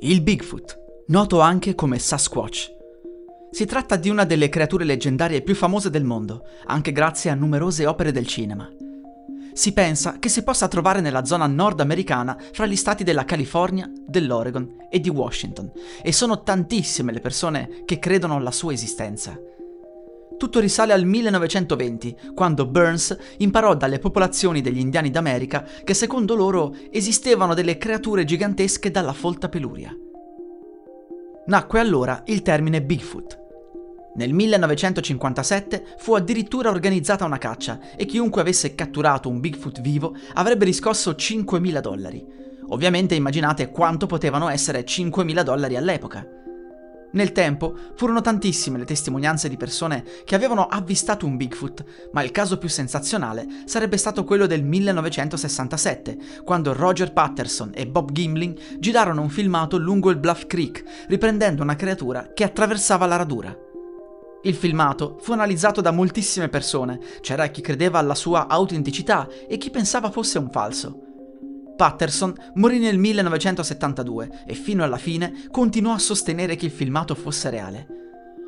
Il Bigfoot, noto anche come Sasquatch. Si tratta di una delle creature leggendarie più famose del mondo, anche grazie a numerose opere del cinema. Si pensa che si possa trovare nella zona nordamericana fra gli stati della California, dell'Oregon e di Washington, e sono tantissime le persone che credono alla sua esistenza. Tutto risale al 1920, quando Burns imparò dalle popolazioni degli indiani d'America che secondo loro esistevano delle creature gigantesche dalla folta peluria. Nacque allora il termine Bigfoot. Nel 1957 fu addirittura organizzata una caccia e chiunque avesse catturato un Bigfoot vivo avrebbe riscosso 5.000 dollari. Ovviamente immaginate quanto potevano essere 5.000 dollari all'epoca. Nel tempo furono tantissime le testimonianze di persone che avevano avvistato un Bigfoot, ma il caso più sensazionale sarebbe stato quello del 1967, quando Roger Patterson e Bob Gimling girarono un filmato lungo il Bluff Creek, riprendendo una creatura che attraversava la radura. Il filmato fu analizzato da moltissime persone, c'era chi credeva alla sua autenticità e chi pensava fosse un falso. Patterson morì nel 1972 e fino alla fine continuò a sostenere che il filmato fosse reale.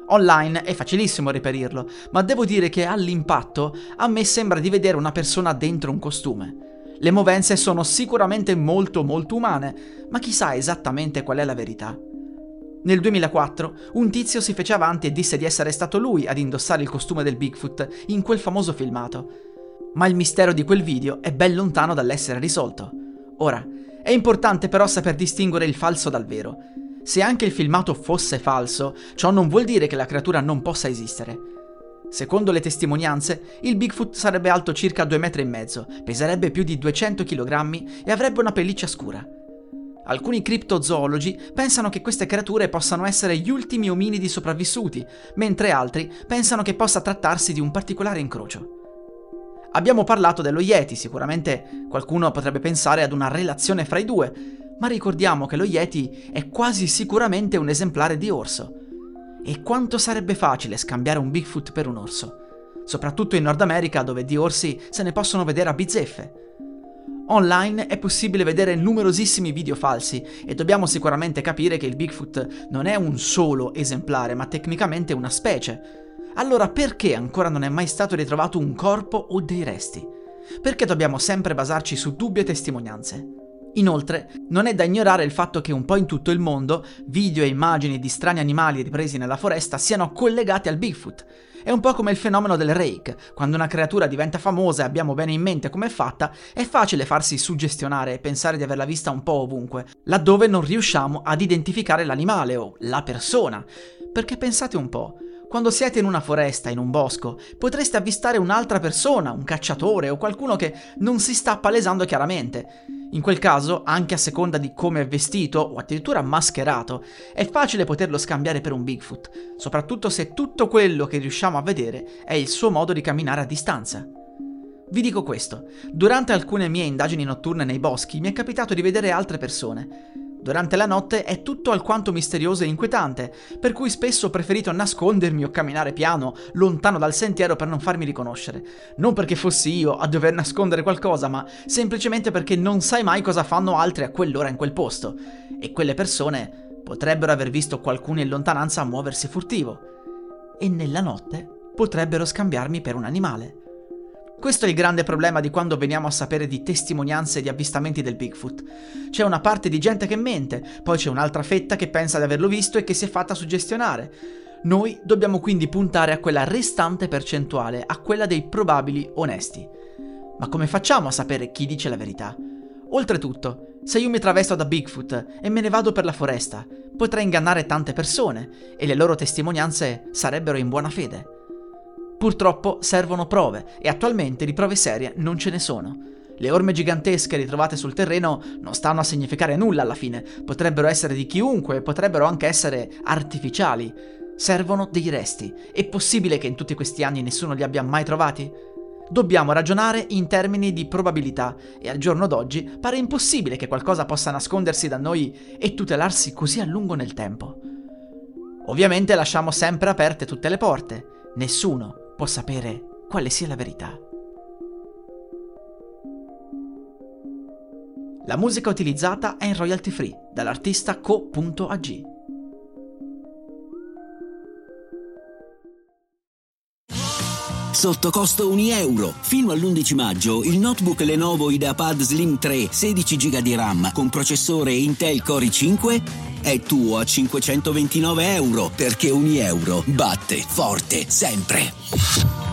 Online è facilissimo reperirlo, ma devo dire che all'impatto a me sembra di vedere una persona dentro un costume. Le movenze sono sicuramente molto molto umane, ma chissà esattamente qual è la verità. Nel 2004 un tizio si fece avanti e disse di essere stato lui ad indossare il costume del Bigfoot in quel famoso filmato. Ma il mistero di quel video è ben lontano dall'essere risolto. Ora, è importante però saper distinguere il falso dal vero. Se anche il filmato fosse falso, ciò non vuol dire che la creatura non possa esistere. Secondo le testimonianze, il Bigfoot sarebbe alto circa 2,5 metri, e mezzo, peserebbe più di 200 kg e avrebbe una pelliccia scura. Alcuni criptozoologi pensano che queste creature possano essere gli ultimi ominidi sopravvissuti, mentre altri pensano che possa trattarsi di un particolare incrocio. Abbiamo parlato dello Yeti, sicuramente qualcuno potrebbe pensare ad una relazione fra i due, ma ricordiamo che lo Yeti è quasi sicuramente un esemplare di orso. E quanto sarebbe facile scambiare un Bigfoot per un orso? Soprattutto in Nord America dove di orsi se ne possono vedere a bizzeffe. Online è possibile vedere numerosissimi video falsi e dobbiamo sicuramente capire che il Bigfoot non è un solo esemplare, ma tecnicamente una specie. Allora perché ancora non è mai stato ritrovato un corpo o dei resti? Perché dobbiamo sempre basarci su dubbie testimonianze? Inoltre, non è da ignorare il fatto che un po' in tutto il mondo video e immagini di strani animali ripresi nella foresta siano collegati al Bigfoot. È un po' come il fenomeno del rake. Quando una creatura diventa famosa e abbiamo bene in mente come è fatta, è facile farsi suggestionare e pensare di averla vista un po' ovunque, laddove non riusciamo ad identificare l'animale o la persona. Perché pensate un po', quando siete in una foresta, in un bosco, potreste avvistare un'altra persona, un cacciatore o qualcuno che non si sta palesando chiaramente. In quel caso, anche a seconda di come è vestito o addirittura mascherato, è facile poterlo scambiare per un Bigfoot, soprattutto se tutto quello che riusciamo a vedere è il suo modo di camminare a distanza. Vi dico questo, durante alcune mie indagini notturne nei boschi mi è capitato di vedere altre persone. Durante la notte è tutto alquanto misterioso e inquietante, per cui spesso ho preferito nascondermi o camminare piano, lontano dal sentiero per non farmi riconoscere. Non perché fossi io a dover nascondere qualcosa, ma semplicemente perché non sai mai cosa fanno altri a quell'ora in quel posto. E quelle persone potrebbero aver visto qualcuno in lontananza muoversi furtivo. E nella notte potrebbero scambiarmi per un animale. Questo è il grande problema di quando veniamo a sapere di testimonianze di avvistamenti del Bigfoot. C'è una parte di gente che mente, poi c'è un'altra fetta che pensa di averlo visto e che si è fatta suggestionare. Noi dobbiamo quindi puntare a quella restante percentuale, a quella dei probabili onesti. Ma come facciamo a sapere chi dice la verità? Oltretutto, se io mi travesto da Bigfoot e me ne vado per la foresta, potrei ingannare tante persone e le loro testimonianze sarebbero in buona fede. Purtroppo servono prove e attualmente di prove serie non ce ne sono. Le orme gigantesche ritrovate sul terreno non stanno a significare nulla alla fine, potrebbero essere di chiunque, potrebbero anche essere artificiali. Servono dei resti. È possibile che in tutti questi anni nessuno li abbia mai trovati? Dobbiamo ragionare in termini di probabilità e al giorno d'oggi pare impossibile che qualcosa possa nascondersi da noi e tutelarsi così a lungo nel tempo. Ovviamente lasciamo sempre aperte tutte le porte, nessuno può sapere quale sia la verità. La musica utilizzata è in royalty free dall'artista co.ag. Sotto costo 1 euro. Fino all'11 maggio il notebook Lenovo IdeaPad Slim 3 16 GB di RAM con processore Intel Core i5 è tuo a 529 euro perché 1 euro batte forte sempre.